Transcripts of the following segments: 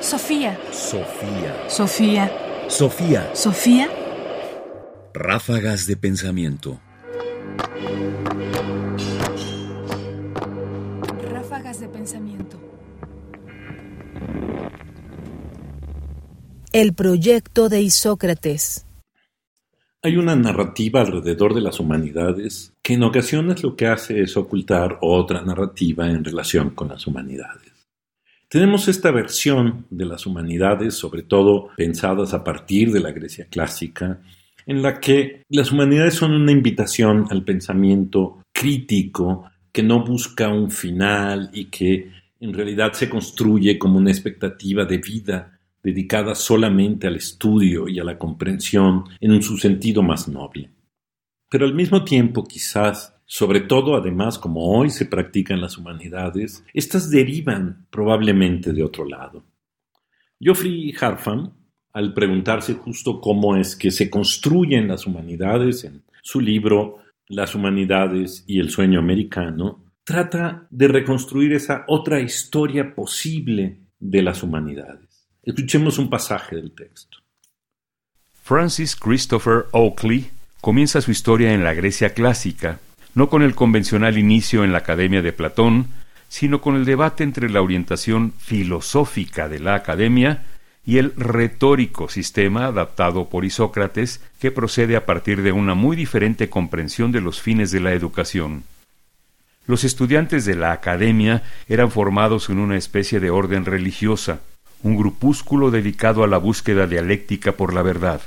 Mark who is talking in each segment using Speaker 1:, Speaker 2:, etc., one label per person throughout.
Speaker 1: Sofía.
Speaker 2: Sofía.
Speaker 1: Sofía.
Speaker 2: Sofía.
Speaker 1: Sofía.
Speaker 2: Ráfagas de pensamiento.
Speaker 1: Ráfagas de pensamiento.
Speaker 3: El proyecto de Isócrates.
Speaker 4: Hay una narrativa alrededor de las humanidades que en ocasiones lo que hace es ocultar otra narrativa en relación con las humanidades. Tenemos esta versión de las humanidades, sobre todo pensadas a partir de la Grecia clásica, en la que las humanidades son una invitación al pensamiento crítico que no busca un final y que en realidad se construye como una expectativa de vida dedicada solamente al estudio y a la comprensión en su sentido más noble. Pero al mismo tiempo quizás sobre todo además como hoy se practican las humanidades, estas derivan probablemente de otro lado. Geoffrey Harfam, al preguntarse justo cómo es que se construyen las humanidades en su libro Las humanidades y el sueño americano, trata de reconstruir esa otra historia posible de las humanidades. Escuchemos un pasaje del texto.
Speaker 5: Francis Christopher Oakley comienza su historia en la Grecia clásica, no con el convencional inicio en la Academia de Platón, sino con el debate entre la orientación filosófica de la Academia y el retórico sistema adaptado por Isócrates que procede a partir de una muy diferente comprensión de los fines de la educación. Los estudiantes de la Academia eran formados en una especie de orden religiosa, un grupúsculo dedicado a la búsqueda dialéctica por la verdad.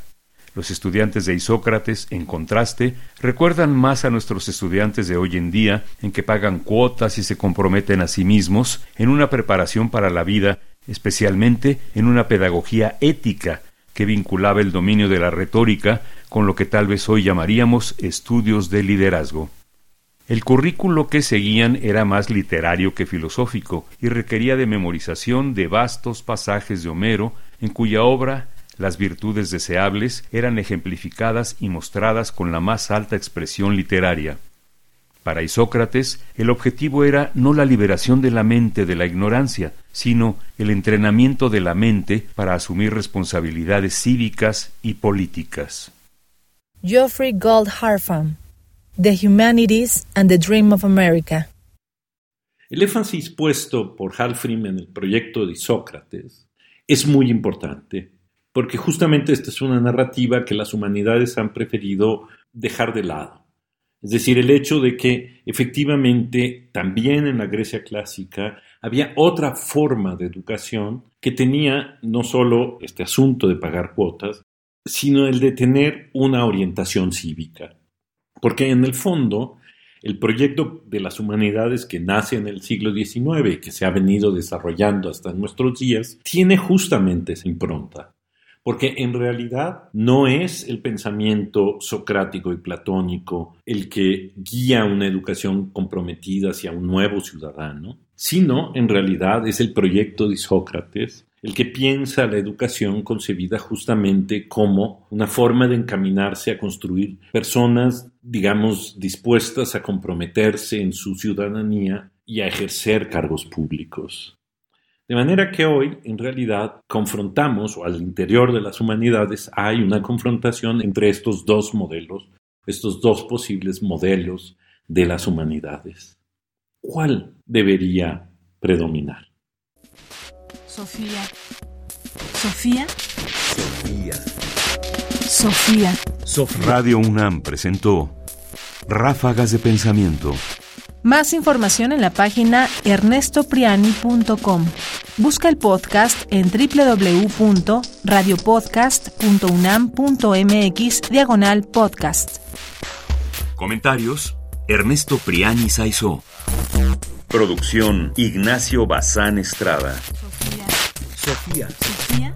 Speaker 5: Los estudiantes de Isócrates, en contraste, recuerdan más a nuestros estudiantes de hoy en día, en que pagan cuotas y se comprometen a sí mismos en una preparación para la vida, especialmente en una pedagogía ética que vinculaba el dominio de la retórica con lo que tal vez hoy llamaríamos estudios de liderazgo. El currículo que seguían era más literario que filosófico y requería de memorización de vastos pasajes de Homero, en cuya obra las virtudes deseables eran ejemplificadas y mostradas con la más alta expresión literaria. Para Isócrates, el objetivo era no la liberación de la mente de la ignorancia, sino el entrenamiento de la mente para asumir responsabilidades cívicas y políticas.
Speaker 3: Geoffrey Gold Harfam, The Humanities and the Dream of America.
Speaker 4: El énfasis puesto por Halfrim en el proyecto de Isócrates es muy importante porque justamente esta es una narrativa que las humanidades han preferido dejar de lado. Es decir, el hecho de que efectivamente también en la Grecia clásica había otra forma de educación que tenía no solo este asunto de pagar cuotas, sino el de tener una orientación cívica. Porque en el fondo, el proyecto de las humanidades que nace en el siglo XIX y que se ha venido desarrollando hasta nuestros días, tiene justamente esa impronta porque en realidad no es el pensamiento socrático y platónico el que guía una educación comprometida hacia un nuevo ciudadano, sino en realidad es el proyecto de Sócrates el que piensa la educación concebida justamente como una forma de encaminarse a construir personas, digamos, dispuestas a comprometerse en su ciudadanía y a ejercer cargos públicos. De manera que hoy, en realidad, confrontamos, o al interior de las humanidades, hay una confrontación entre estos dos modelos, estos dos posibles modelos de las humanidades. ¿Cuál debería predominar?
Speaker 1: Sofía. Sofía.
Speaker 2: Sofía.
Speaker 1: Sofía.
Speaker 5: Radio UNAM presentó Ráfagas de Pensamiento.
Speaker 3: Más información en la página ernestopriani.com. Busca el podcast en www.radiopodcast.unam.mx diagonal podcast.
Speaker 2: Comentarios: Ernesto Priani Saizó. Producción: Ignacio Bazán Estrada.
Speaker 1: Sofía.
Speaker 2: Sofía.